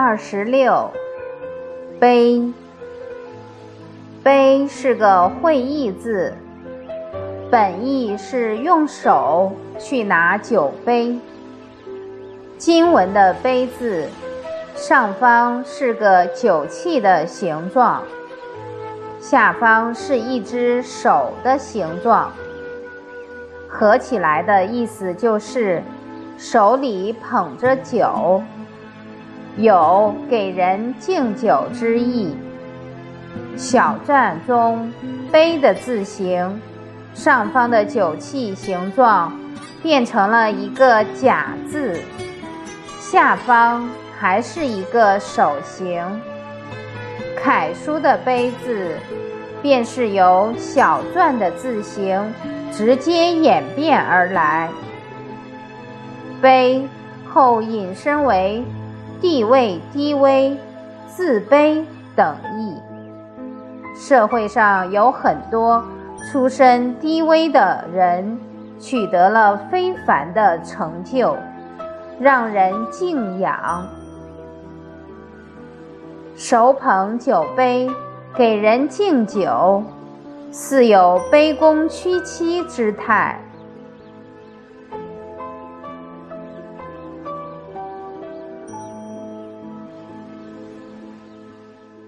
二十六，杯。杯是个会意字，本意是用手去拿酒杯。经文的杯字上方是个酒器的形状，下方是一只手的形状，合起来的意思就是手里捧着酒。有给人敬酒之意。小篆中“杯”的字形，上方的酒器形状变成了一个“甲”字，下方还是一个手形。楷书的“杯”字，便是由小篆的字形直接演变而来。杯后引申为。地位低微、自卑等意。社会上有很多出身低微的人，取得了非凡的成就，让人敬仰。手捧酒杯给人敬酒，似有卑躬屈膝之态。